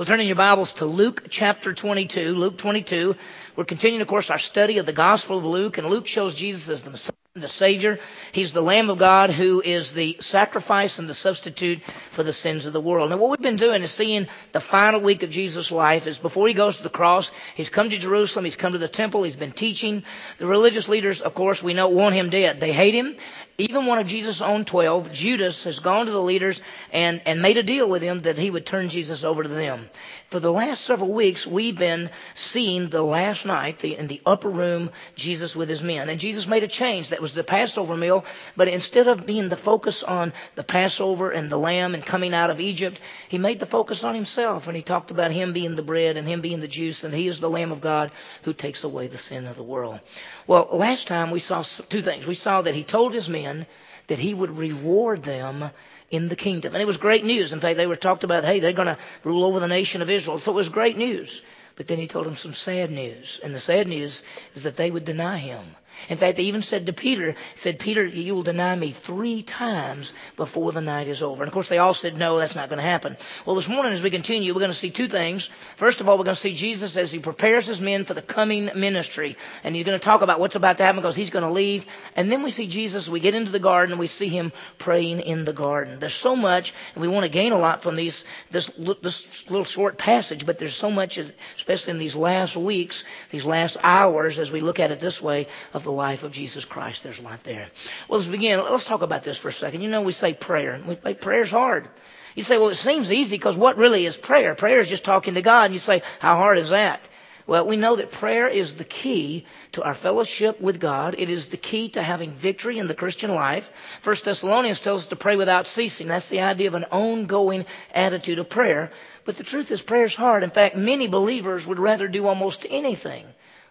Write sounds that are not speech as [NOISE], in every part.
We'll turn in your Bibles to Luke chapter 22. Luke 22. We're continuing, of course, our study of the Gospel of Luke, and Luke shows Jesus as the Messiah the Savior. He's the Lamb of God who is the sacrifice and the substitute for the sins of the world. Now what we've been doing is seeing the final week of Jesus' life is before he goes to the cross, he's come to Jerusalem, he's come to the temple, he's been teaching. The religious leaders, of course, we know want him dead. They hate him. Even one of Jesus' own twelve, Judas, has gone to the leaders and, and made a deal with him that he would turn Jesus over to them. For the last several weeks, we've been seeing the last night the, in the upper room, Jesus with his men. And Jesus made a change. That was the Passover meal. But instead of being the focus on the Passover and the lamb and coming out of Egypt, he made the focus on himself. And he talked about him being the bread and him being the juice. And he is the Lamb of God who takes away the sin of the world. Well, last time we saw two things. We saw that he told his men that he would reward them in the kingdom. And it was great news. In fact, they were talked about, hey, they're going to rule over the nation of Israel. So it was great news. But then he told them some sad news. And the sad news is that they would deny him. In fact, they even said to Peter, said, Peter, you will deny me three times before the night is over. And of course, they all said, no, that's not going to happen. Well, this morning as we continue, we're going to see two things. First of all, we're going to see Jesus as he prepares his men for the coming ministry. And he's going to talk about what's about to happen because he's going to leave. And then we see Jesus, we get into the garden and we see him praying in the garden. There's so much, and we want to gain a lot from these, this, this little short passage, but there's so much, especially in these last weeks, these last hours, as we look at it this way, of the life of Jesus Christ. There's a lot there. Well, let's begin. Let's talk about this for a second. You know, we say prayer. And we say prayer's hard. You say, well, it seems easy because what really is prayer? Prayer is just talking to God. And you say, how hard is that? Well, we know that prayer is the key to our fellowship with God. It is the key to having victory in the Christian life. First Thessalonians tells us to pray without ceasing. That's the idea of an ongoing attitude of prayer. But the truth is prayer's hard. In fact, many believers would rather do almost anything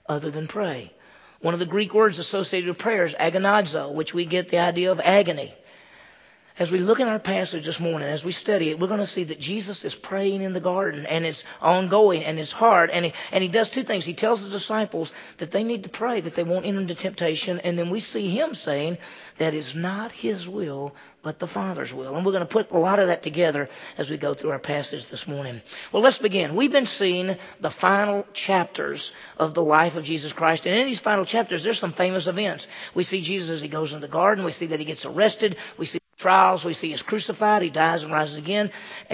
other than pray. One of the Greek words associated with prayer is agonizo, which we get the idea of agony. As we look in our passage this morning, as we study it, we're going to see that Jesus is praying in the garden and it's ongoing and it's hard. And he, and he does two things. He tells the disciples that they need to pray, that they won't enter into temptation. And then we see him saying that is not his will, but the Father's will. And we're going to put a lot of that together as we go through our passage this morning. Well, let's begin. We've been seeing the final chapters of the life of Jesus Christ. And in these final chapters, there's some famous events. We see Jesus as he goes in the garden. We see that he gets arrested. We see trials. We see he's crucified, he dies and rises again,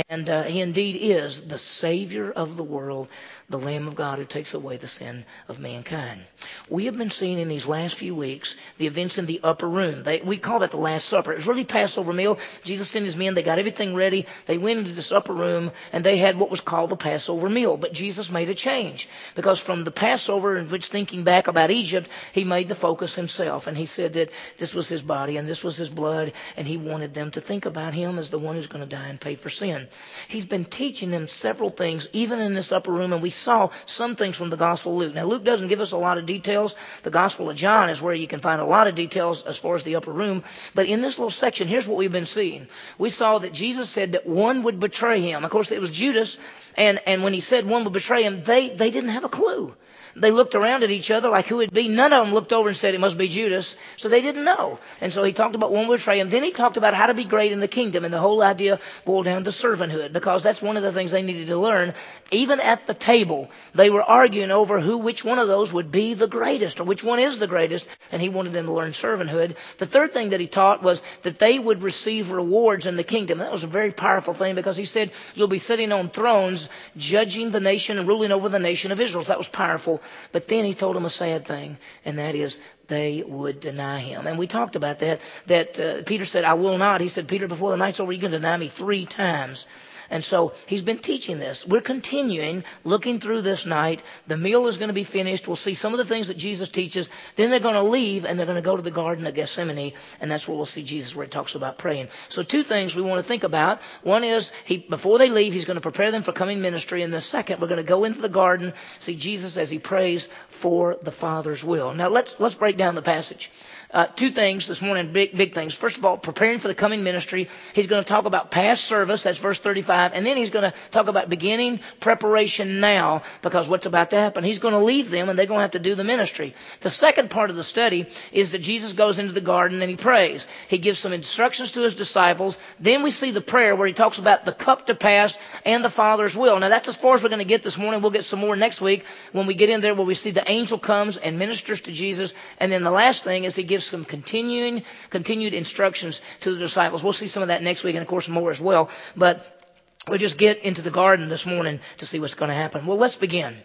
and uh, he indeed is the Savior of the world, the Lamb of God who takes away the sin of mankind. We have been seeing in these last few weeks the events in the upper room. They, we call that the Last Supper. It was really Passover meal. Jesus sent his men. They got everything ready. They went into this upper room and they had what was called the Passover meal. But Jesus made a change because from the Passover, in which thinking back about Egypt, he made the focus himself and he said that this was his body and this was his blood and he wanted them to think about him as the one who's going to die and pay for sin. He's been teaching them several things, even in this upper room, and we saw some things from the Gospel of Luke. Now, Luke doesn't give us a lot of details. The Gospel of John is where you can find a lot of details as far as the upper room. But in this little section, here's what we've been seeing. We saw that Jesus said that one would betray him. Of course, it was Judas, and, and when he said one would betray him, they, they didn't have a clue. They looked around at each other like who it'd be. None of them looked over and said it must be Judas. So they didn't know. And so he talked about one would betray him. Then he talked about how to be great in the kingdom. And the whole idea boiled down to servanthood because that's one of the things they needed to learn. Even at the table, they were arguing over who, which one of those would be the greatest or which one is the greatest. And he wanted them to learn servanthood. The third thing that he taught was that they would receive rewards in the kingdom. That was a very powerful thing because he said you'll be sitting on thrones judging the nation and ruling over the nation of Israel. So that was powerful. But then he told them a sad thing, and that is they would deny him. And we talked about that, that uh, Peter said, I will not. He said, Peter, before the night's over, you're going to deny me three times. And so he's been teaching this. We're continuing looking through this night. The meal is going to be finished. We'll see some of the things that Jesus teaches. Then they're going to leave and they're going to go to the Garden of Gethsemane. And that's where we'll see Jesus where he talks about praying. So two things we want to think about. One is he, before they leave, he's going to prepare them for coming ministry. And the second, we're going to go into the garden, see Jesus as he prays for the Father's will. Now let's, let's break down the passage. Uh, two things this morning, big, big things. First of all, preparing for the coming ministry. He's going to talk about past service, that's verse 35, and then he's going to talk about beginning preparation now, because what's about to happen. He's going to leave them and they're going to have to do the ministry. The second part of the study is that Jesus goes into the garden and he prays. He gives some instructions to his disciples. Then we see the prayer where he talks about the cup to pass and the Father's will. Now that's as far as we're going to get this morning. We'll get some more next week when we get in there where we see the angel comes and ministers to Jesus. And then the last thing is he gives some continuing, continued instructions to the disciples. We'll see some of that next week and of course more as well. But we'll just get into the garden this morning to see what's going to happen. Well, let's begin.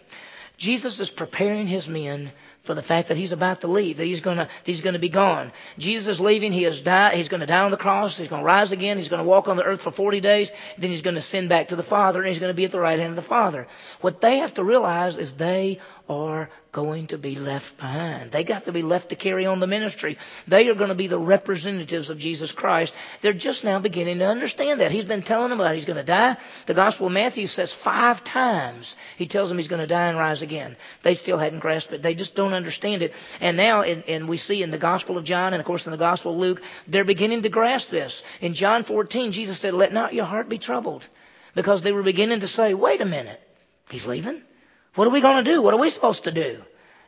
Jesus is preparing his men for the fact that he's about to leave, that he's gonna he's gonna be gone. Jesus is leaving. He has died. He's going to die on the cross. He's going to rise again. He's going to walk on the earth for 40 days. Then he's going to send back to the Father, and he's going to be at the right hand of the Father. What they have to realize is they are going to be left behind. They got to be left to carry on the ministry. They are going to be the representatives of Jesus Christ. They're just now beginning to understand that. He's been telling them about he's going to die. The Gospel of Matthew says five times he tells them he's going to die and rise again. They still hadn't grasped it. They just don't understand it. And now, and we see in the Gospel of John and of course in the Gospel of Luke, they're beginning to grasp this. In John 14, Jesus said, let not your heart be troubled. Because they were beginning to say, wait a minute, he's leaving? What are we going to do? What are we supposed to do?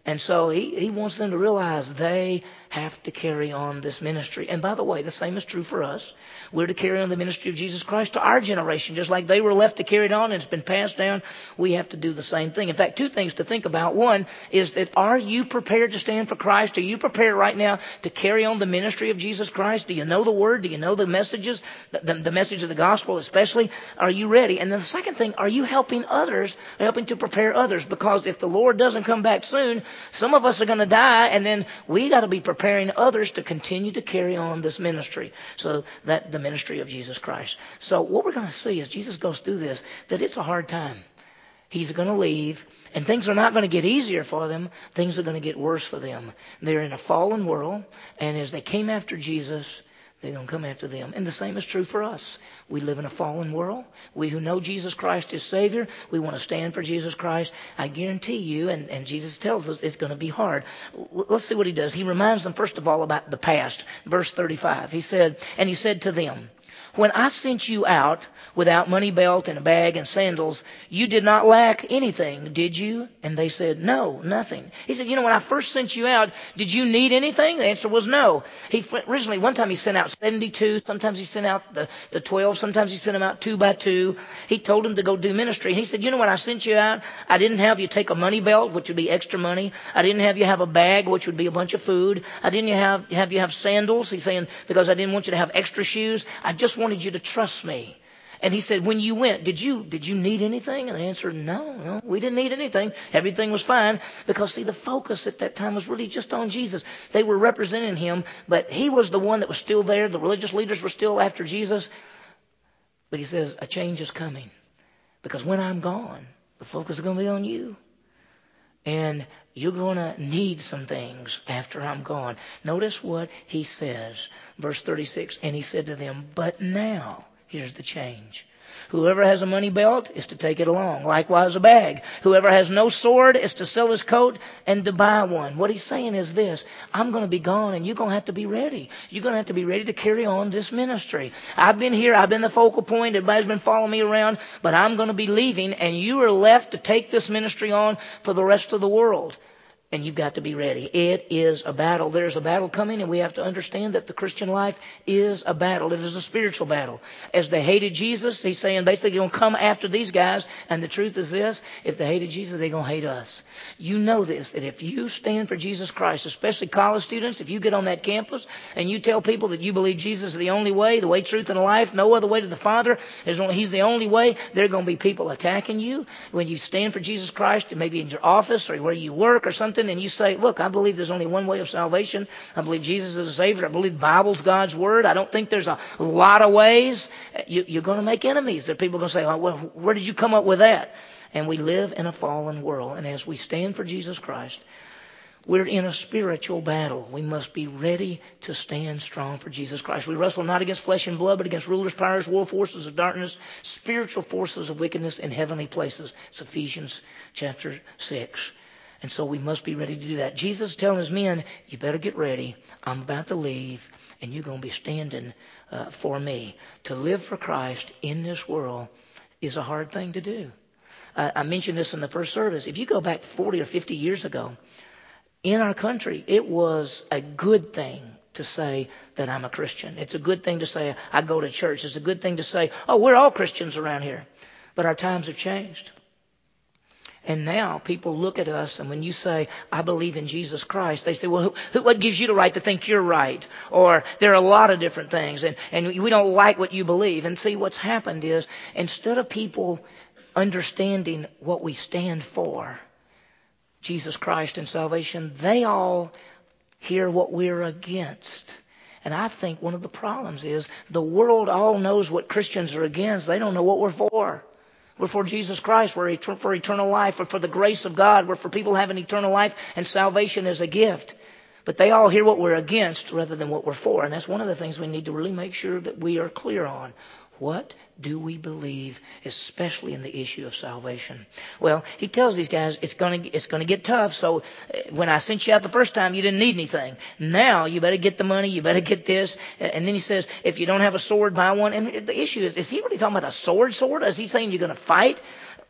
And so he, he wants them to realize they have to carry on this ministry. And by the way, the same is true for us. We're to carry on the ministry of Jesus Christ to our generation, just like they were left to carry it on and it's been passed down. We have to do the same thing. In fact, two things to think about. One is that are you prepared to stand for Christ? Are you prepared right now to carry on the ministry of Jesus Christ? Do you know the Word? Do you know the messages? The, the, the message of the gospel especially? Are you ready? And then the second thing, are you helping others, helping to prepare others? Because if the Lord doesn't come back soon, some of us are going to die and then we got to be preparing others to continue to carry on this ministry. So that the ministry of Jesus Christ. So what we're going to see as Jesus goes through this, that it's a hard time. He's going to leave, and things are not going to get easier for them. Things are going to get worse for them. They're in a fallen world, and as they came after Jesus, they're going to come after them. And the same is true for us. We live in a fallen world. We who know Jesus Christ is Savior, we want to stand for Jesus Christ. I guarantee you, and, and Jesus tells us it's going to be hard. Let's see what he does. He reminds them, first of all, about the past. Verse 35. He said, And he said to them, when I sent you out without money belt and a bag and sandals, you did not lack anything, did you? And they said, no, nothing. He said, you know, when I first sent you out, did you need anything? The answer was no. He originally, one time he sent out 72. Sometimes he sent out the, the 12. Sometimes he sent them out two by two. He told them to go do ministry. And he said, you know, when I sent you out, I didn't have you take a money belt, which would be extra money. I didn't have you have a bag, which would be a bunch of food. I didn't have, have you have sandals. He's saying, because I didn't want you to have extra shoes. I just wanted you to trust me. And he said, when you went, did you, did you need anything? And the answered, no, no, we didn't need anything. Everything was fine. Because see, the focus at that time was really just on Jesus. They were representing him, but he was the one that was still there. The religious leaders were still after Jesus. But he says, a change is coming. Because when I'm gone, the focus is going to be on you. And you're going to need some things after I'm gone. Notice what he says. Verse 36. And he said to them, But now, here's the change. Whoever has a money belt is to take it along. Likewise a bag. Whoever has no sword is to sell his coat and to buy one. What he's saying is this. I'm going to be gone and you're going to have to be ready. You're going to have to be ready to carry on this ministry. I've been here. I've been the focal point. Everybody's been following me around, but I'm going to be leaving and you are left to take this ministry on for the rest of the world and you've got to be ready. It is a battle. There's a battle coming, and we have to understand that the Christian life is a battle. It is a spiritual battle. As they hated Jesus, he's saying basically you're going to come after these guys, and the truth is this if they hated Jesus, they're going to hate us. You know this, that if you stand for Jesus Christ, especially college students, if you get on that campus and you tell people that you believe Jesus is the only way, the way, truth, and life, no other way to the Father, he's the only way, there are going to be people attacking you. When you stand for Jesus Christ, maybe in your office or where you work or something, and you say, look, I believe there's only one way of salvation. I believe Jesus is a Savior. I believe the Bible's God's Word. I don't think there's a lot of ways. You, are going to make enemies. There are people going to say, oh, well, where did you come up with that? And we live in a fallen world. And as we stand for Jesus Christ, we're in a spiritual battle. We must be ready to stand strong for Jesus Christ. We wrestle not against flesh and blood, but against rulers, powers, world forces of darkness, spiritual forces of wickedness in heavenly places. It's Ephesians chapter 6. And so we must be ready to do that. Jesus is telling his men, you better get ready. I'm about to leave, and you're going to be standing uh, for me. To live for Christ in this world is a hard thing to do. Uh, I mentioned this in the first service. If you go back 40 or 50 years ago, in our country, it was a good thing to say that I'm a Christian. It's a good thing to say I go to church. It's a good thing to say, oh, we're all Christians around here. But our times have changed. And now people look at us, and when you say, I believe in Jesus Christ, they say, well, who, who, what gives you the right to think you're right? Or there are a lot of different things, and, and we don't like what you believe. And see, what's happened is, instead of people understanding what we stand for, Jesus Christ and salvation, they all hear what we're against. And I think one of the problems is the world all knows what Christians are against. They don't know what we're for. We're for Jesus Christ. We're for eternal life. We're for the grace of God. We're for people having eternal life and salvation as a gift. But they all hear what we're against rather than what we're for. And that's one of the things we need to really make sure that we are clear on. What do we believe, especially in the issue of salvation? Well, he tells these guys it's going to it's going to get tough. So uh, when I sent you out the first time, you didn't need anything. Now you better get the money. You better get this. And then he says, if you don't have a sword, buy one. And the issue is, is he really talking about a sword? Sword? Is he saying you're going to fight?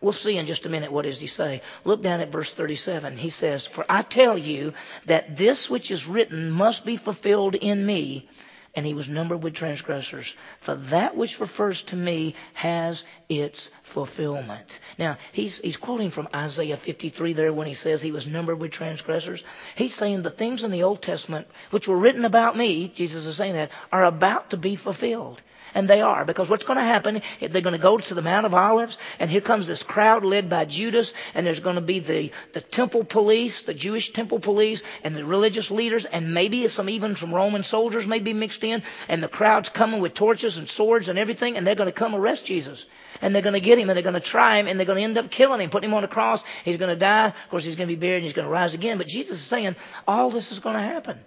We'll see in just a minute what does he say. Look down at verse 37. He says, For I tell you that this which is written must be fulfilled in me and he was numbered with transgressors. For that which refers to me has its fulfillment. Now, he's, he's quoting from Isaiah 53 there when he says he was numbered with transgressors. He's saying the things in the Old Testament which were written about me, Jesus is saying that, are about to be fulfilled. And they are, because what's going to happen, they're going to go to the Mount of Olives, and here comes this crowd led by Judas, and there's going to be the, the temple police, the Jewish temple police, and the religious leaders, and maybe some even some Roman soldiers may be mixed in, and the crowd's coming with torches and swords and everything, and they're going to come arrest Jesus. And they're going to get him, and they're going to try him, and they're going to end up killing him, putting him on a cross. He's going to die. Of course, he's going to be buried, and he's going to rise again. But Jesus is saying, all this is going to happen.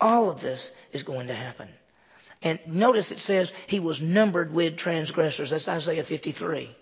All of this is going to happen. And notice it says he was numbered with transgressors. That's Isaiah 53.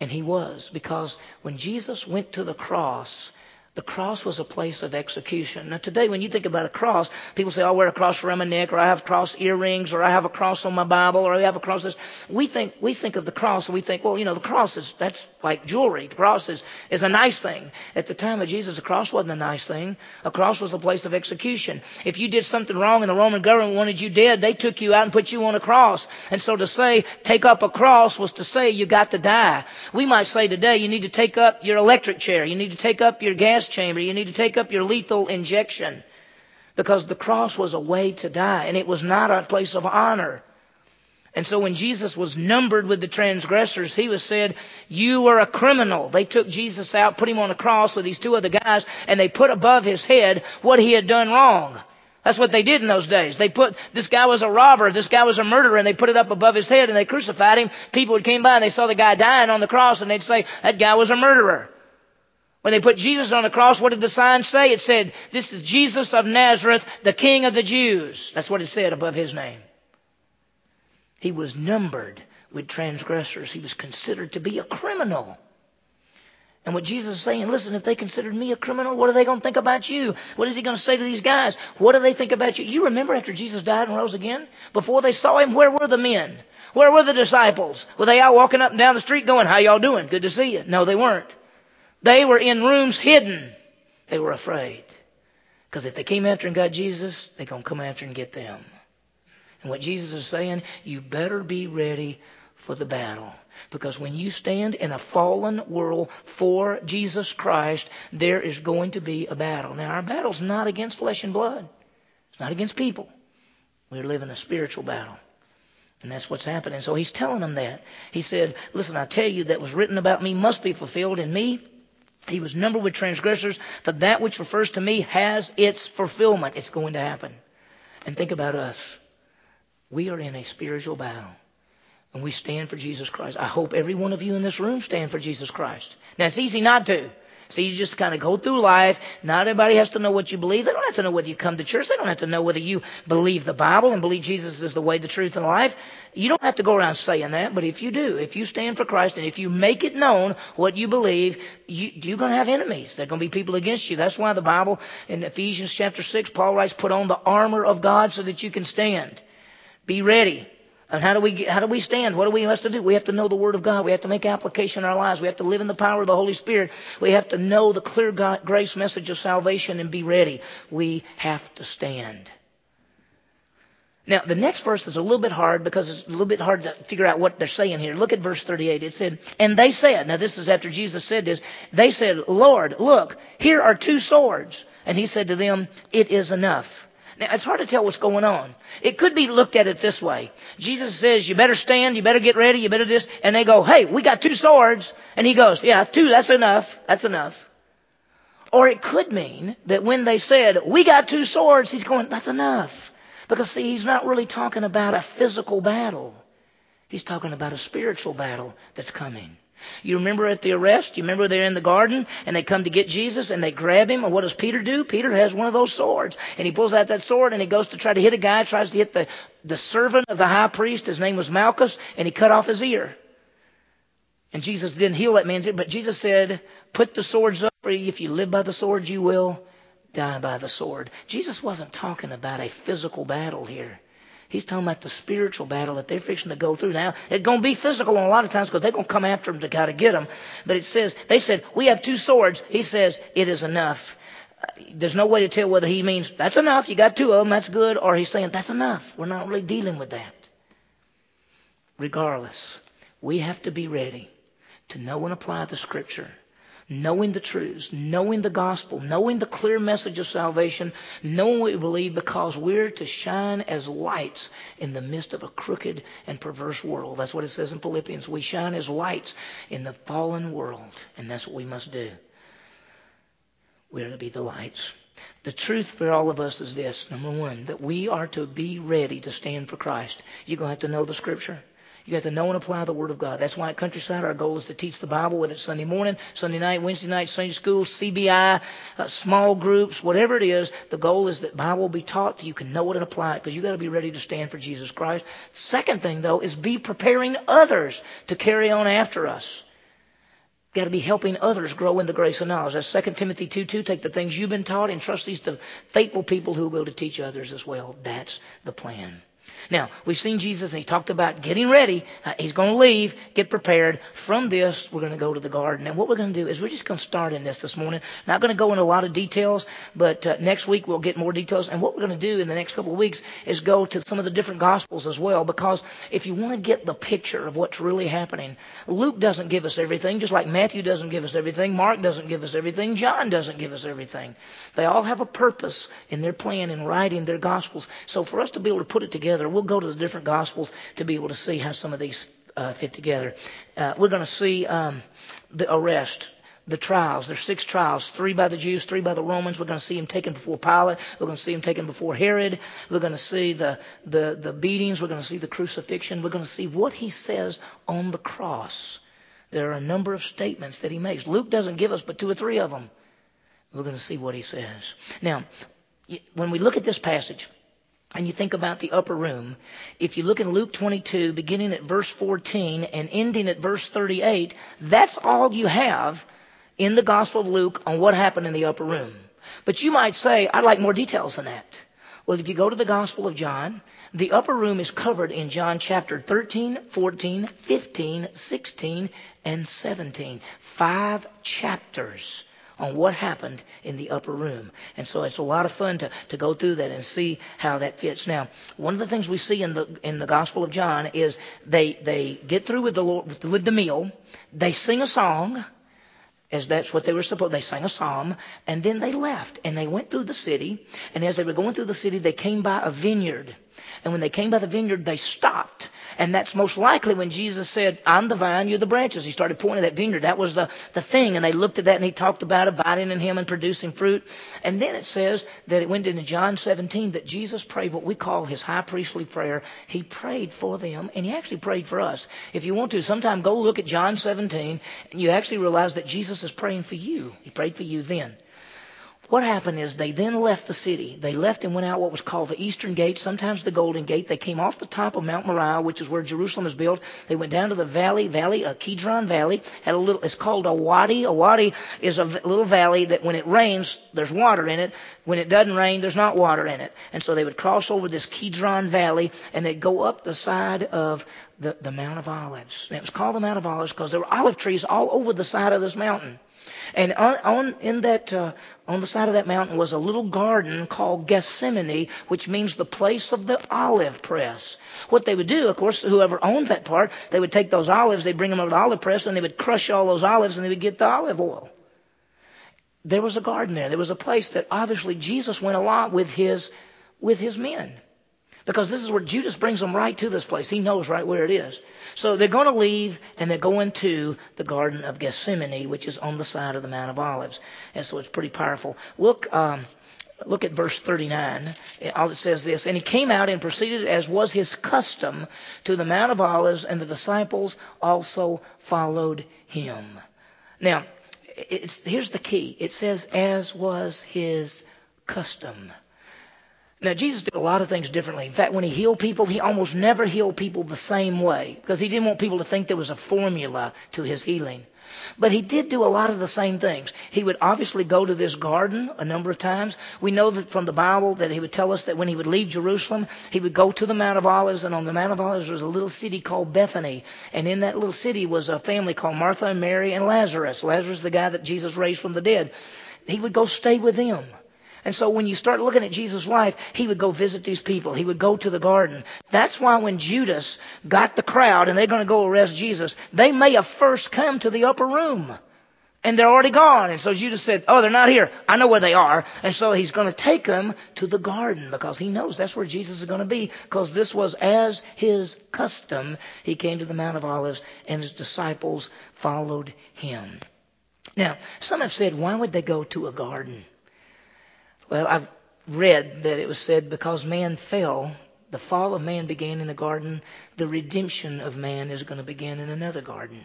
And he was, because when Jesus went to the cross, the cross was a place of execution. Now today when you think about a cross, people say, oh, I wear a cross around my neck, or I have cross earrings, or I have a cross on my Bible, or I have a cross this. We think, we think of the cross and we think, well, you know, the cross is, that's like jewelry. The cross is, is a nice thing. At the time of Jesus, a cross wasn't a nice thing. A cross was a place of execution. If you did something wrong and the Roman government wanted you dead, they took you out and put you on a cross. And so to say, take up a cross was to say you got to die. We might say today, you need to take up your electric chair. You need to take up your gas gas chamber. You need to take up your lethal injection. Because the cross was a way to die, and it was not a place of honor. And so when Jesus was numbered with the transgressors, he was said, you are a criminal. They took Jesus out, put him on a cross with these two other guys, and they put above his head what he had done wrong. That's what they did in those days. They put, this guy was a robber, this guy was a murderer, and they put it up above his head and they crucified him. People would came by and they saw the guy dying on the cross and they'd say, that guy was a murderer. When they put Jesus on the cross, what did the sign say? It said, this is Jesus of Nazareth, the King of the Jews. That's what it said above his name. He was numbered with transgressors. He was considered to be a criminal. And what Jesus is saying, listen, if they considered me a criminal, what are they going to think about you? What is he going to say to these guys? What do they think about you? You remember after Jesus died and rose again? Before they saw him, where were the men? Where were the disciples? Were they out walking up and down the street going, how y'all doing? Good to see you. No, they weren't. They were in rooms hidden. They were afraid. Because if they came after and got Jesus, they're going to come after and get them. And what Jesus is saying, you better be ready for the battle. Because when you stand in a fallen world for Jesus Christ, there is going to be a battle. Now, our battle's not against flesh and blood. It's not against people. We're living a spiritual battle. And that's what's happening. So he's telling them that. He said, listen, I tell you that was written about me must be fulfilled in me. He was numbered with transgressors, for that which refers to me has its fulfillment. It's going to happen. And think about us. We are in a spiritual battle. And we stand for Jesus Christ. I hope every one of you in this room stand for Jesus Christ. Now it's easy not to. So you just kind of go through life. Not everybody has to know what you believe. They don't have to know whether you come to church. They don't have to know whether you believe the Bible and believe Jesus is the way, the truth, and life. You don't have to go around saying that, but if you do, if you stand for Christ and if you make it known what you believe, you, you're going to have enemies. There are going to be people against you. That's why the Bible in Ephesians chapter 6, Paul writes, put on the armor of God so that you can stand. Be ready. And how do we how do we stand? What do we have to do? We have to know the Word of God. We have to make application in our lives. We have to live in the power of the Holy Spirit. We have to know the clear God, grace message of salvation and be ready. We have to stand. Now, the next verse is a little bit hard because it's a little bit hard to figure out what they're saying here. Look at verse 38. It said, And they said, now this is after Jesus said this, they said, Lord, look, here are two swords. And he said to them, It is enough. Now, it's hard to tell what's going on. It could be looked at it this way. Jesus says, you better stand, you better get ready, you better this. And they go, hey, we got two swords. And he goes, yeah, two, that's enough. That's enough. Or it could mean that when they said, we got two swords, he's going, that's enough. Because see, he's not really talking about a physical battle. He's talking about a spiritual battle that's coming. You remember at the arrest? You remember they're in the garden and they come to get Jesus and they grab him. And what does Peter do? Peter has one of those swords and he pulls out that sword and he goes to try to hit a guy, tries to hit the, the servant of the high priest. His name was Malchus and he cut off his ear. And Jesus didn't heal that man, but Jesus said, put the swords up for you. If you live by the sword, you will die by the sword. Jesus wasn't talking about a physical battle here. He's talking about the spiritual battle that they're fixing to go through. Now, it's going to be physical a lot of times because they're going to come after them to try to get them. But it says, they said, we have two swords. He says, it is enough. Uh, there's no way to tell whether he means, that's enough, you got two of them, that's good, or he's saying, that's enough. We're not really dealing with that. Regardless, we have to be ready to know and apply the scripture knowing the truths, knowing the gospel, knowing the clear message of salvation, knowing what we believe because we're to shine as lights in the midst of a crooked and perverse world. That's what it says in Philippians. We shine as lights in the fallen world, and that's what we must do. We're to be the lights. The truth for all of us is this number one, that we are to be ready to stand for Christ. You're going to have to know the scripture. You have to know and apply the Word of God. That's why at Countryside our goal is to teach the Bible, whether it's Sunday morning, Sunday night, Wednesday night, Sunday school, CBI, uh, small groups, whatever it is. The goal is that Bible will be taught so you can know it and apply it because you've got to be ready to stand for Jesus Christ. Second thing, though, is be preparing others to carry on after us. Got to be helping others grow in the grace and knowledge. That's 2 Timothy 2 2. Take the things you've been taught and trust these to faithful people who will to teach others as well. That's the plan. Now, we've seen Jesus and he talked about getting ready. Uh, he's going to leave, get prepared. From this, we're going to go to the garden. And what we're going to do is we're just going to start in this this morning. Not going to go into a lot of details, but uh, next week we'll get more details. And what we're going to do in the next couple of weeks is go to some of the different gospels as well, because if you want to get the picture of what's really happening, Luke doesn't give us everything, just like Matthew doesn't give us everything, Mark doesn't give us everything, John doesn't give us everything. They all have a purpose in their plan in writing their gospels. So for us to be able to put it together, we'll go to the different gospels to be able to see how some of these uh, fit together. Uh, we're going to see um, the arrest, the trials. There's six trials, three by the Jews, three by the Romans. We're going to see him taken before Pilate. We're going to see him taken before Herod. We're going to see the, the, the beatings. We're going to see the crucifixion. We're going to see what he says on the cross. There are a number of statements that he makes. Luke doesn't give us but two or three of them. We're going to see what he says. Now, when we look at this passage, and you think about the upper room, if you look in Luke 22, beginning at verse 14 and ending at verse 38, that's all you have in the Gospel of Luke on what happened in the upper room. But you might say, I'd like more details than that. Well, if you go to the Gospel of John, the upper room is covered in John chapter 13, 14, 15, 16, and 17. Five chapters on what happened in the upper room. And so it's a lot of fun to, to go through that and see how that fits. Now, one of the things we see in the in the Gospel of John is they they get through with the Lord, with the meal, they sing a song, as that's what they were supposed. They sang a psalm, and then they left and they went through the city. And as they were going through the city, they came by a vineyard. And when they came by the vineyard, they stopped And that's most likely when Jesus said, I'm the vine, you're the branches. He started pointing at that vineyard. That was the, the thing. And they looked at that and he talked about abiding in him and producing fruit. And then it says that it went into John 17 that Jesus prayed what we call his high priestly prayer. He prayed for them and he actually prayed for us. If you want to, sometime go look at John 17 and you actually realize that Jesus is praying for you. He prayed for you then. What happened is they then left the city. They left and went out what was called the Eastern Gate, sometimes the Golden Gate. They came off the top of Mount Moriah, which is where Jerusalem is built. They went down to the valley, valley, a Kidron Valley. Had a little, it's called a wadi. A wadi is a little valley that when it rains, there's water in it. When it doesn't rain, there's not water in it. And so they would cross over this Kidron Valley and they'd go up the side of the, the Mount of Olives. And it was called the Mount of Olives because there were olive trees all over the side of this mountain. And on, on in that uh, on the side of that mountain was a little garden called Gethsemane, which means the place of the olive press. What they would do, of course, whoever owned that part, they would take those olives, they'd bring them over to the olive press, and they would crush all those olives, and they would get the olive oil. There was a garden there. There was a place that obviously Jesus went a lot with his with his men. Because this is where Judas brings them right to this place. He knows right where it is. So they're going to leave and they're going to the Garden of Gethsemane, which is on the side of the Mount of Olives. And so it's pretty powerful. Look, um, look at verse 39. It says this, And he came out and proceeded as was his custom to the Mount of Olives, and the disciples also followed him. Now, here's the key. It says, as was his custom. Now, Jesus did a lot of things differently. In fact, when he healed people, he almost never healed people the same way because he didn't want people to think there was a formula to his healing. But he did do a lot of the same things. He would obviously go to this garden a number of times. We know that from the Bible that he would tell us that when he would leave Jerusalem, he would go to the Mount of Olives, and on the Mount of Olives was a little city called Bethany. And in that little city was a family called Martha and Mary and Lazarus. Lazarus, the guy that Jesus raised from the dead. He would go stay with them. And so when you start looking at Jesus' life, he would go visit these people. He would go to the garden. That's why when Judas got the crowd and they're going to go arrest Jesus, they may have first come to the upper room. And they're already gone. And so Judas said, Oh, they're not here. I know where they are. And so he's going to take them to the garden because he knows that's where Jesus is going to be because this was as his custom. He came to the Mount of Olives and his disciples followed him. Now, some have said, why would they go to a garden? Well, I've read that it was said because man fell, the fall of man began in a garden, the redemption of man is going to begin in another garden.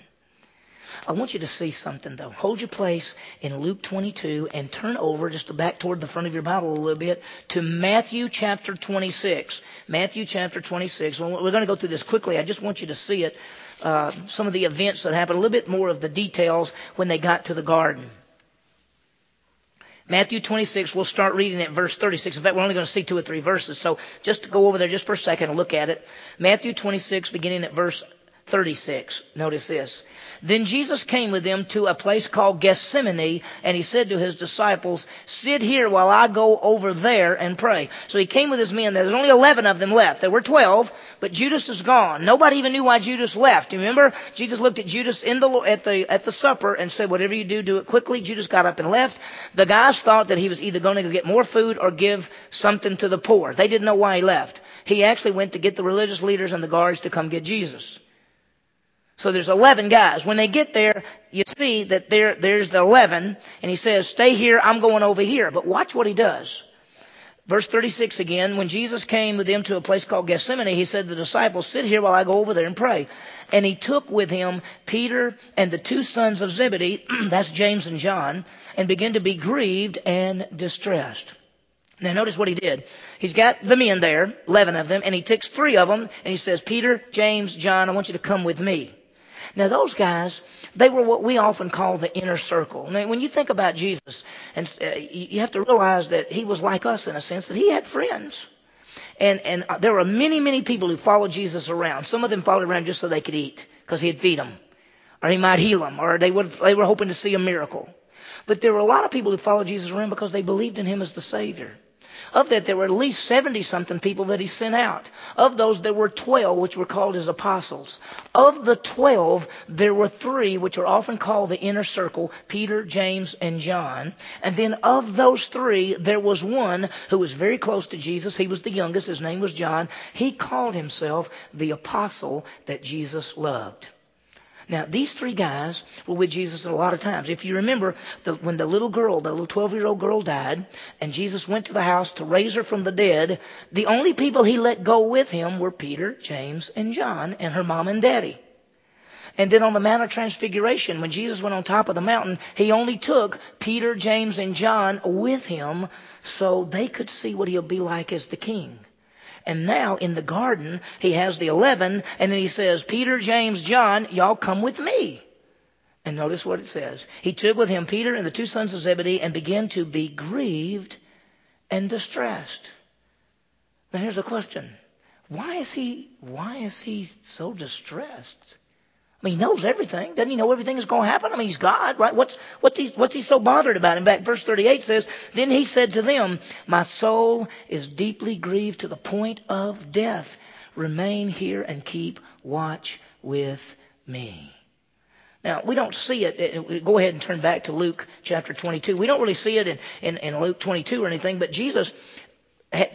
I want you to see something though. Hold your place in Luke 22 and turn over just back toward the front of your Bible a little bit to Matthew chapter 26. Matthew chapter 26. Well, we're going to go through this quickly. I just want you to see it. Uh, some of the events that happened, a little bit more of the details when they got to the garden. Matthew 26, we'll start reading at verse 36. In fact, we're only going to see two or three verses. So just go over there just for a second and look at it. Matthew 26, beginning at verse 36. Notice this. Then Jesus came with them to a place called Gethsemane, and he said to his disciples, Sit here while I go over there and pray. So he came with his men. There's only 11 of them left. There were 12, but Judas is gone. Nobody even knew why Judas left. Do you remember? Jesus looked at Judas in the, at the, at the supper and said, Whatever you do, do it quickly. Judas got up and left. The guys thought that he was either going to go get more food or give something to the poor. They didn't know why he left. He actually went to get the religious leaders and the guards to come get Jesus. So there's 11 guys. When they get there, you see that there, there's the 11, and he says, stay here, I'm going over here. But watch what he does. Verse 36 again, when Jesus came with them to a place called Gethsemane, he said to the disciples, sit here while I go over there and pray. And he took with him Peter and the two sons of Zebedee, [CLEARS THROAT] that's James and John, and began to be grieved and distressed. Now notice what he did. He's got the men there, 11 of them, and he takes three of them, and he says, Peter, James, John, I want you to come with me. Now those guys, they were what we often call the inner circle. Now, when you think about Jesus, and uh, you have to realize that he was like us in a sense that he had friends. And, and uh, there were many, many people who followed Jesus around. Some of them followed around just so they could eat, because he'd feed them, or he might heal them, or they would, they were hoping to see a miracle. But there were a lot of people who followed Jesus around because they believed in him as the Savior. Of that, there were at least 70 something people that he sent out. Of those, there were 12, which were called his apostles. Of the 12, there were three, which are often called the inner circle Peter, James, and John. And then of those three, there was one who was very close to Jesus. He was the youngest. His name was John. He called himself the apostle that Jesus loved. Now, these three guys were with Jesus a lot of times. If you remember, the, when the little girl, the little 12 year old girl died, and Jesus went to the house to raise her from the dead, the only people he let go with him were Peter, James, and John, and her mom and daddy. And then on the Mount of Transfiguration, when Jesus went on top of the mountain, he only took Peter, James, and John with him so they could see what he'll be like as the king. And now in the garden, he has the 11, and then he says, Peter, James, John, y'all come with me. And notice what it says. He took with him Peter and the two sons of Zebedee and began to be grieved and distressed. Now here's a question. Why is he, why is he so distressed? I mean, he knows everything. Doesn't he know everything is going to happen? I mean, he's God, right? What's, what's he, what's he so bothered about? In fact, verse 38 says, Then he said to them, My soul is deeply grieved to the point of death. Remain here and keep watch with me. Now, we don't see it. Go ahead and turn back to Luke chapter 22. We don't really see it in, in, in Luke 22 or anything, but Jesus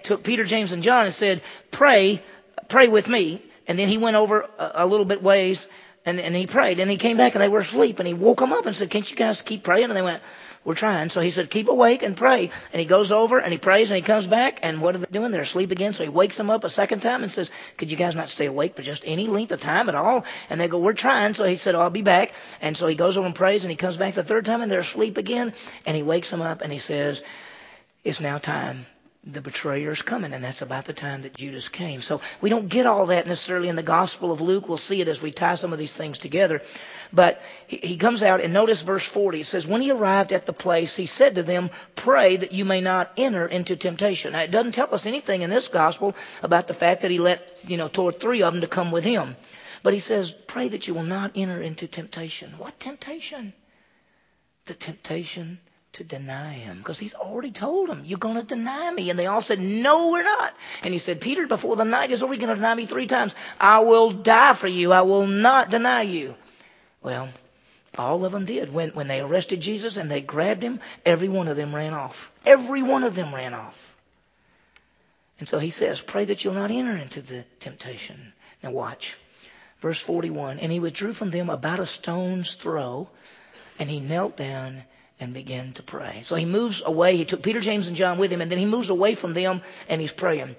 took Peter, James, and John and said, Pray, pray with me. And then he went over a, a little bit ways and, and he prayed, and he came back, and they were asleep, and he woke them up and said, "Can't you guys keep praying?" And they went, "We're trying." So he said, "Keep awake and pray." And he goes over and he prays, and he comes back, and what are they doing? They're asleep again. So he wakes them up a second time and says, "Could you guys not stay awake for just any length of time at all?" And they go, "We're trying." So he said, oh, "I'll be back." And so he goes over and prays, and he comes back the third time, and they're asleep again, and he wakes them up, and he says, "It's now time." The betrayer is coming, and that's about the time that Judas came. So we don't get all that necessarily in the Gospel of Luke. We'll see it as we tie some of these things together. But he, he comes out, and notice verse 40. It says, When he arrived at the place, he said to them, Pray that you may not enter into temptation. Now, it doesn't tell us anything in this Gospel about the fact that he let, you know, toward three of them to come with him. But he says, Pray that you will not enter into temptation. What temptation? The temptation to deny him because he's already told them, You're going to deny me. And they all said, No, we're not. And he said, Peter, before the night is over, you're going to deny me three times. I will die for you. I will not deny you. Well, all of them did. When, when they arrested Jesus and they grabbed him, every one of them ran off. Every one of them ran off. And so he says, Pray that you'll not enter into the temptation. Now watch. Verse 41 And he withdrew from them about a stone's throw, and he knelt down and began to pray. So he moves away. He took Peter, James, and John with him, and then he moves away from them and he's praying.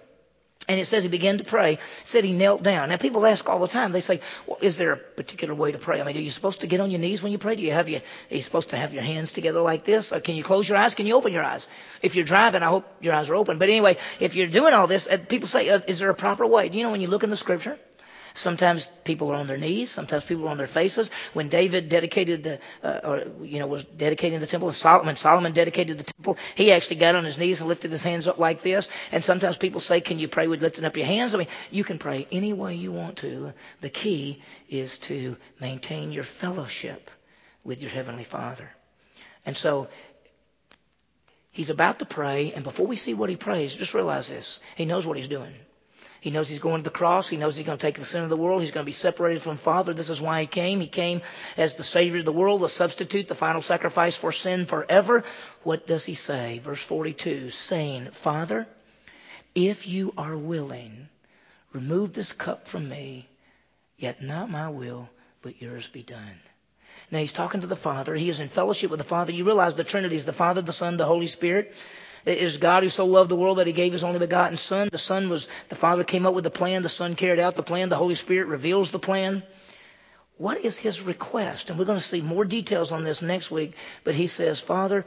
And it says he began to pray. Said he knelt down. Now people ask all the time. They say, "Well, is there a particular way to pray? I mean, are you supposed to get on your knees when you pray? Do you have your? Are you supposed to have your hands together like this? Or can you close your eyes? Can you open your eyes? If you're driving, I hope your eyes are open. But anyway, if you're doing all this, uh, people say, uh, "Is there a proper way?" Do you know when you look in the Scripture? Sometimes people are on their knees. Sometimes people are on their faces. When David dedicated the, uh, or, you know, was dedicating the temple, Solomon, Solomon dedicated the temple, he actually got on his knees and lifted his hands up like this. And sometimes people say, can you pray with lifting up your hands? I mean, you can pray any way you want to. The key is to maintain your fellowship with your Heavenly Father. And so, He's about to pray, and before we see what he prays, just realize this. He knows what he's doing. He knows he's going to the cross. He knows he's going to take the sin of the world. He's going to be separated from Father. This is why he came. He came as the Savior of the world, the substitute, the final sacrifice for sin forever. What does he say? Verse 42, saying, Father, if you are willing, remove this cup from me, yet not my will, but yours be done. Now he's talking to the Father. He is in fellowship with the Father. You realize the Trinity is the Father, the Son, the Holy Spirit. Is God who so loved the world that he gave his only begotten Son. The Son was, the Father came up with the plan. The Son carried out the plan. The Holy Spirit reveals the plan. What is his request? And we're going to see more details on this next week. But he says, Father,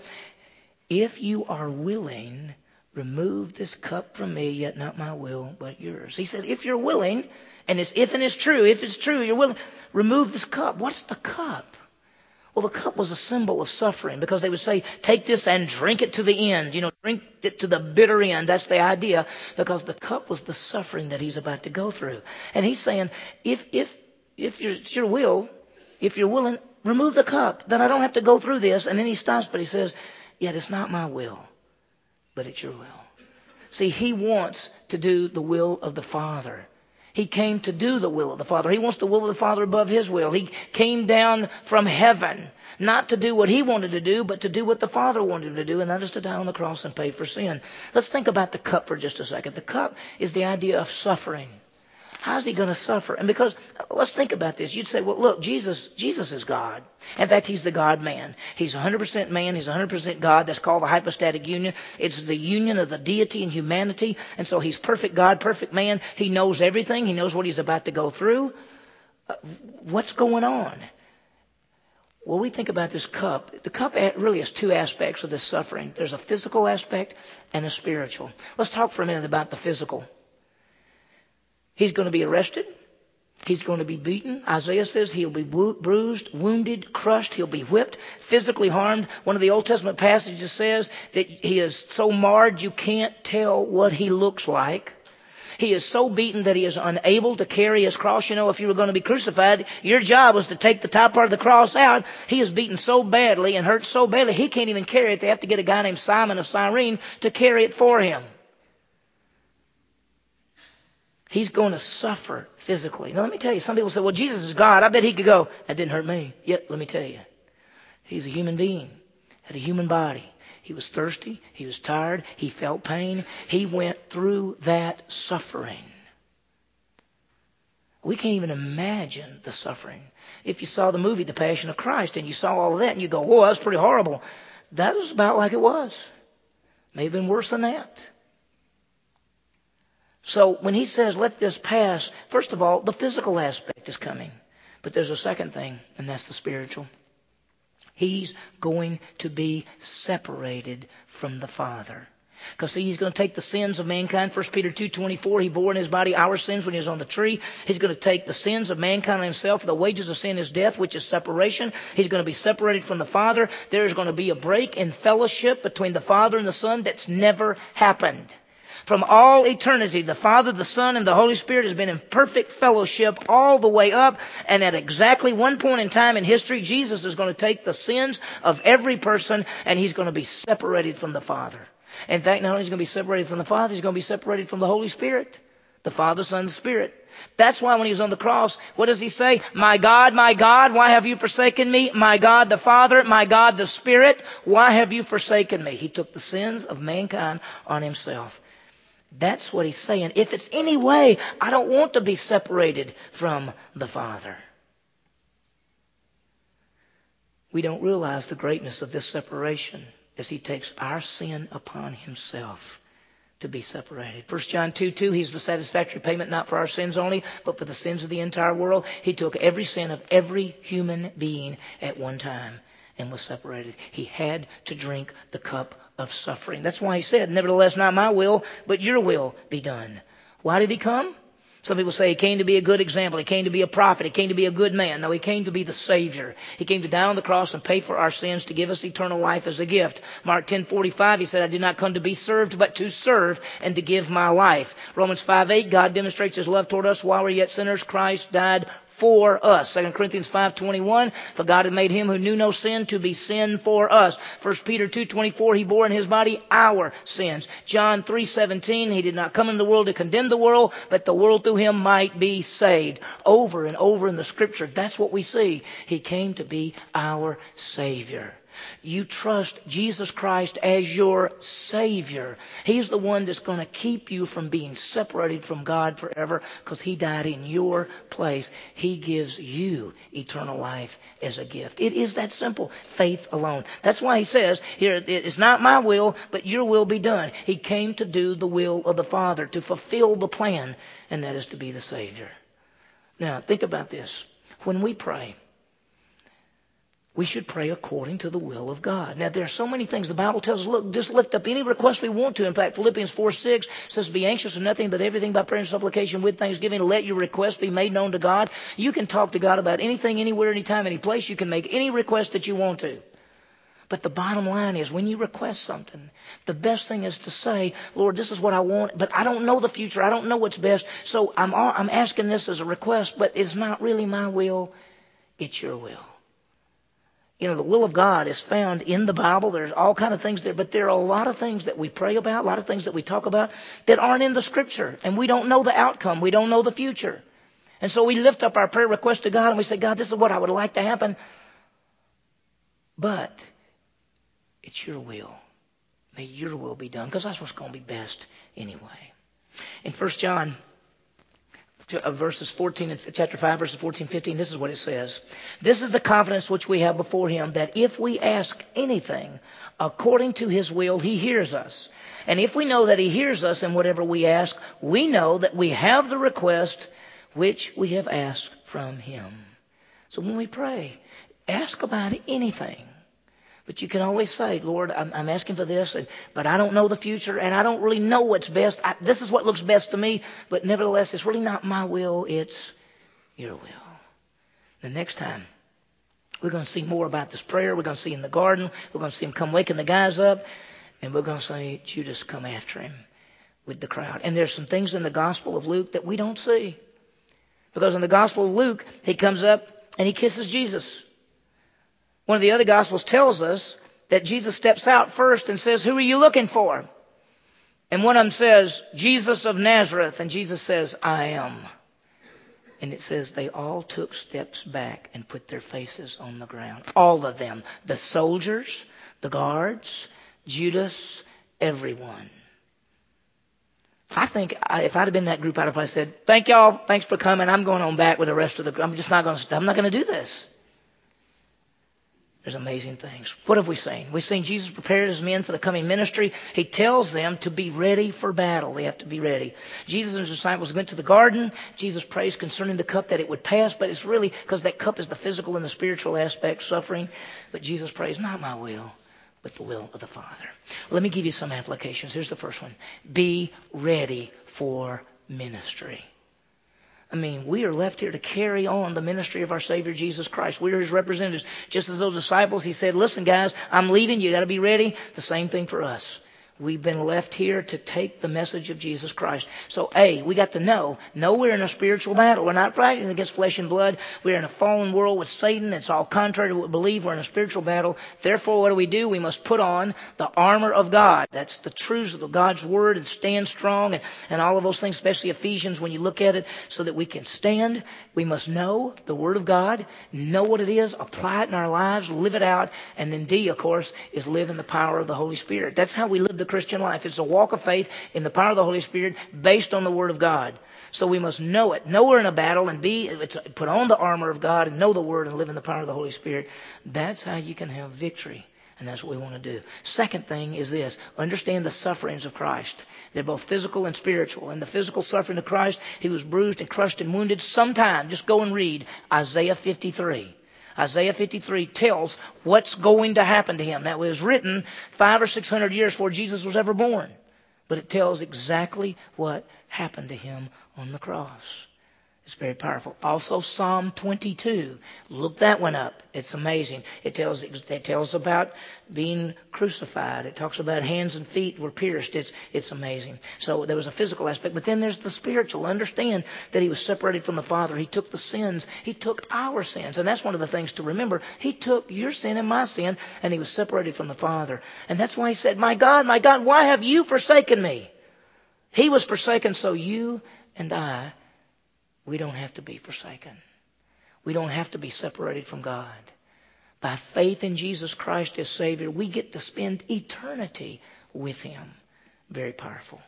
if you are willing, remove this cup from me, yet not my will, but yours. He said, if you're willing, and it's if and it's true, if it's true, you're willing, remove this cup. What's the cup? Well, the cup was a symbol of suffering because they would say, take this and drink it to the end. You know, drink it to the bitter end. That's the idea because the cup was the suffering that he's about to go through. And he's saying, if, if, if it's your will, if you're willing, remove the cup, then I don't have to go through this. And then he stops, but he says, yet it's not my will, but it's your will. See, he wants to do the will of the Father. He came to do the will of the Father. He wants the will of the Father above his will. He came down from heaven not to do what he wanted to do, but to do what the Father wanted him to do, and that is to die on the cross and pay for sin. Let's think about the cup for just a second. The cup is the idea of suffering. How's he going to suffer? And because let's think about this. You'd say, well, look, Jesus, Jesus is God. In fact, he's the God man. He's 100% man. He's 100% God. That's called the hypostatic union. It's the union of the deity and humanity. And so he's perfect God, perfect man. He knows everything. He knows what he's about to go through. Uh, what's going on? Well, we think about this cup. The cup really has two aspects of this suffering. There's a physical aspect and a spiritual. Let's talk for a minute about the physical. He's going to be arrested. He's going to be beaten. Isaiah says he'll be bruised, wounded, crushed. He'll be whipped, physically harmed. One of the Old Testament passages says that he is so marred you can't tell what he looks like. He is so beaten that he is unable to carry his cross. You know, if you were going to be crucified, your job was to take the top part of the cross out. He is beaten so badly and hurt so badly, he can't even carry it. They have to get a guy named Simon of Cyrene to carry it for him. He's going to suffer physically. Now, let me tell you, some people say, well, Jesus is God. I bet he could go. That didn't hurt me. Yet, let me tell you, he's a human being, had a human body. He was thirsty. He was tired. He felt pain. He went through that suffering. We can't even imagine the suffering. If you saw the movie The Passion of Christ and you saw all of that and you go, whoa, that's pretty horrible. That was about like it was. May have been worse than that. So when he says, let this pass, first of all, the physical aspect is coming. But there's a second thing, and that's the spiritual. He's going to be separated from the Father. Because see, he's going to take the sins of mankind. 1 Peter 2.24, he bore in his body our sins when he was on the tree. He's going to take the sins of mankind himself. The wages of sin is death, which is separation. He's going to be separated from the Father. There is going to be a break in fellowship between the Father and the Son that's never happened. From all eternity, the Father, the Son, and the Holy Spirit has been in perfect fellowship all the way up. And at exactly one point in time in history, Jesus is going to take the sins of every person and he's going to be separated from the Father. In fact, not only is he going to be separated from the Father, he's going to be separated from the Holy Spirit. The Father, Son, Spirit. That's why when he was on the cross, what does he say? My God, my God, why have you forsaken me? My God the Father, my God the Spirit, why have you forsaken me? He took the sins of mankind on himself. That's what he's saying. If it's any way, I don't want to be separated from the Father. We don't realize the greatness of this separation as he takes our sin upon himself to be separated. 1 John 2 2, he's the satisfactory payment not for our sins only, but for the sins of the entire world. He took every sin of every human being at one time and was separated. He had to drink the cup of suffering. That's why he said, Nevertheless, not my will, but your will be done. Why did he come? Some people say he came to be a good example. He came to be a prophet. He came to be a good man. No, he came to be the Savior. He came to die on the cross and pay for our sins to give us eternal life as a gift. Mark 10:45, he said, "I did not come to be served, but to serve and to give my life." Romans 5:8, God demonstrates His love toward us while we're yet sinners. Christ died for us. 2 Corinthians 5.21, for God had made him who knew no sin to be sin for us. 1 Peter 2.24, he bore in his body our sins. John 3.17, he did not come into the world to condemn the world, but the world through him might be saved. Over and over in the scripture, that's what we see. He came to be our Savior. You trust Jesus Christ as your Savior. He's the one that's going to keep you from being separated from God forever because He died in your place. He gives you eternal life as a gift. It is that simple. Faith alone. That's why He says here, it's not my will, but your will be done. He came to do the will of the Father, to fulfill the plan, and that is to be the Savior. Now, think about this. When we pray, we should pray according to the will of God. Now, there are so many things. The Bible tells us, look, just lift up any request we want to. In fact, Philippians 4 6 says, Be anxious for nothing, but everything by prayer and supplication with thanksgiving. Let your request be made known to God. You can talk to God about anything, anywhere, anytime, any place. You can make any request that you want to. But the bottom line is when you request something, the best thing is to say, Lord, this is what I want, but I don't know the future. I don't know what's best. So I'm, I'm asking this as a request, but it's not really my will. It's your will. You know, the will of God is found in the Bible. There's all kind of things there, but there are a lot of things that we pray about, a lot of things that we talk about that aren't in the scripture. And we don't know the outcome. We don't know the future. And so we lift up our prayer request to God and we say, God, this is what I would like to happen. But it's your will. May your will be done because that's what's going to be best anyway. In 1 John Uh, verses 14 and chapter 5 verses 14 15 this is what it says. This is the confidence which we have before him that if we ask anything according to his will he hears us. And if we know that he hears us in whatever we ask we know that we have the request which we have asked from him. So when we pray ask about anything but you can always say, Lord, I'm, I'm asking for this, and, but I don't know the future, and I don't really know what's best. I, this is what looks best to me, but nevertheless, it's really not my will, it's your will. The next time, we're going to see more about this prayer. We're going to see in the garden. We're going to see him come waking the guys up, and we're going to say, Judas, come after him with the crowd. And there's some things in the Gospel of Luke that we don't see. Because in the Gospel of Luke, he comes up and he kisses Jesus. One of the other Gospels tells us that Jesus steps out first and says, Who are you looking for? And one of them says, Jesus of Nazareth. And Jesus says, I am. And it says they all took steps back and put their faces on the ground. All of them. The soldiers, the guards, Judas, everyone. I think if I'd have been that group, I'd have said, "Thank y'all, thanks for coming. I'm going on back with the rest of the. group. I'm just not going to. I'm not going to do this." There's amazing things. What have we seen? We've seen Jesus prepare his men for the coming ministry. He tells them to be ready for battle. They have to be ready. Jesus and his disciples went to the garden. Jesus prays concerning the cup that it would pass, but it's really because that cup is the physical and the spiritual aspect, suffering. But Jesus prays, not my will, but the will of the Father. Let me give you some applications. Here's the first one. Be ready for ministry. I mean, we are left here to carry on the ministry of our Savior Jesus Christ. We are His representatives. Just as those disciples, He said, listen guys, I'm leaving. You gotta be ready. The same thing for us. We've been left here to take the message of Jesus Christ. So, A, we got to know, No, we're in a spiritual battle. We're not fighting against flesh and blood. We're in a fallen world with Satan. It's all contrary to what we believe. We're in a spiritual battle. Therefore, what do we do? We must put on the armor of God. That's the truths of God's Word and stand strong and, and all of those things, especially Ephesians when you look at it, so that we can stand. We must know the Word of God, know what it is, apply it in our lives, live it out, and then D, of course, is live in the power of the Holy Spirit. That's how we live the Christian life. It's a walk of faith in the power of the Holy Spirit based on the Word of God. So we must know it. Know we're in a battle and be, put on the armor of God and know the Word and live in the power of the Holy Spirit. That's how you can have victory. And that's what we want to do. Second thing is this. Understand the sufferings of Christ. They're both physical and spiritual. And the physical suffering of Christ, He was bruised and crushed and wounded. Sometime, just go and read Isaiah 53. Isaiah 53 tells what's going to happen to him. That was written five or six hundred years before Jesus was ever born. But it tells exactly what happened to him on the cross. It's very powerful. Also, Psalm 22. Look that one up. It's amazing. It tells it tells about being crucified. It talks about hands and feet were pierced. It's it's amazing. So there was a physical aspect, but then there's the spiritual. Understand that he was separated from the Father. He took the sins. He took our sins, and that's one of the things to remember. He took your sin and my sin, and he was separated from the Father. And that's why he said, "My God, my God, why have you forsaken me?" He was forsaken so you and I we don't have to be forsaken. We don't have to be separated from God. By faith in Jesus Christ as Savior, we get to spend eternity with Him. Very powerful.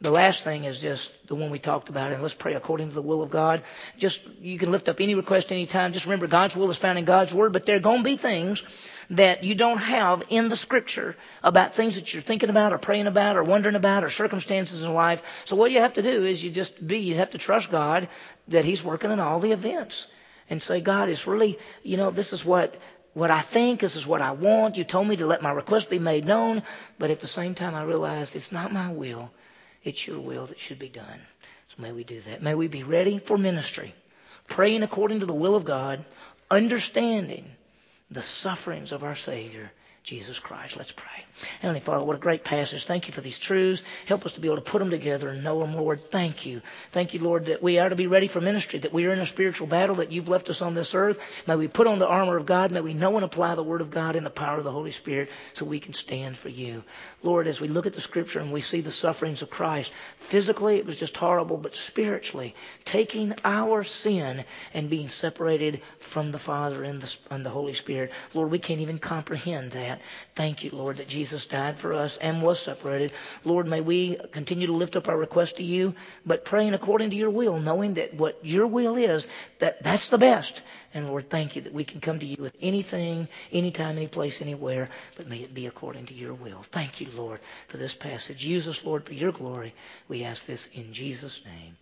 The last thing is just the one we talked about, and let's pray according to the will of God. Just, you can lift up any request anytime. Just remember, God's will is found in God's Word, but there are going to be things that you don't have in the scripture about things that you're thinking about or praying about or wondering about or circumstances in life. So what you have to do is you just be, you have to trust God that He's working in all the events and say, God, it's really, you know, this is what, what I think, this is what I want. You told me to let my request be made known, but at the same time I realized it's not my will. It's your will that should be done. So may we do that. May we be ready for ministry, praying according to the will of God, understanding the sufferings of our Savior Jesus Christ. Let's pray. Heavenly Father, what a great passage. Thank you for these truths. Help us to be able to put them together and know them, Lord. Thank you. Thank you, Lord, that we are to be ready for ministry, that we are in a spiritual battle, that you've left us on this earth. May we put on the armor of God. May we know and apply the Word of God in the power of the Holy Spirit so we can stand for you. Lord, as we look at the Scripture and we see the sufferings of Christ, physically it was just horrible, but spiritually, taking our sin and being separated from the Father and the, and the Holy Spirit, Lord, we can't even comprehend that that. Thank you, Lord, that Jesus died for us and was separated. Lord, may we continue to lift up our request to you, but praying according to your will, knowing that what your will is, that that's the best. And Lord, thank you that we can come to you with anything, anytime, any place, anywhere, but may it be according to your will. Thank you, Lord, for this passage. Use us, Lord, for your glory. We ask this in Jesus' name.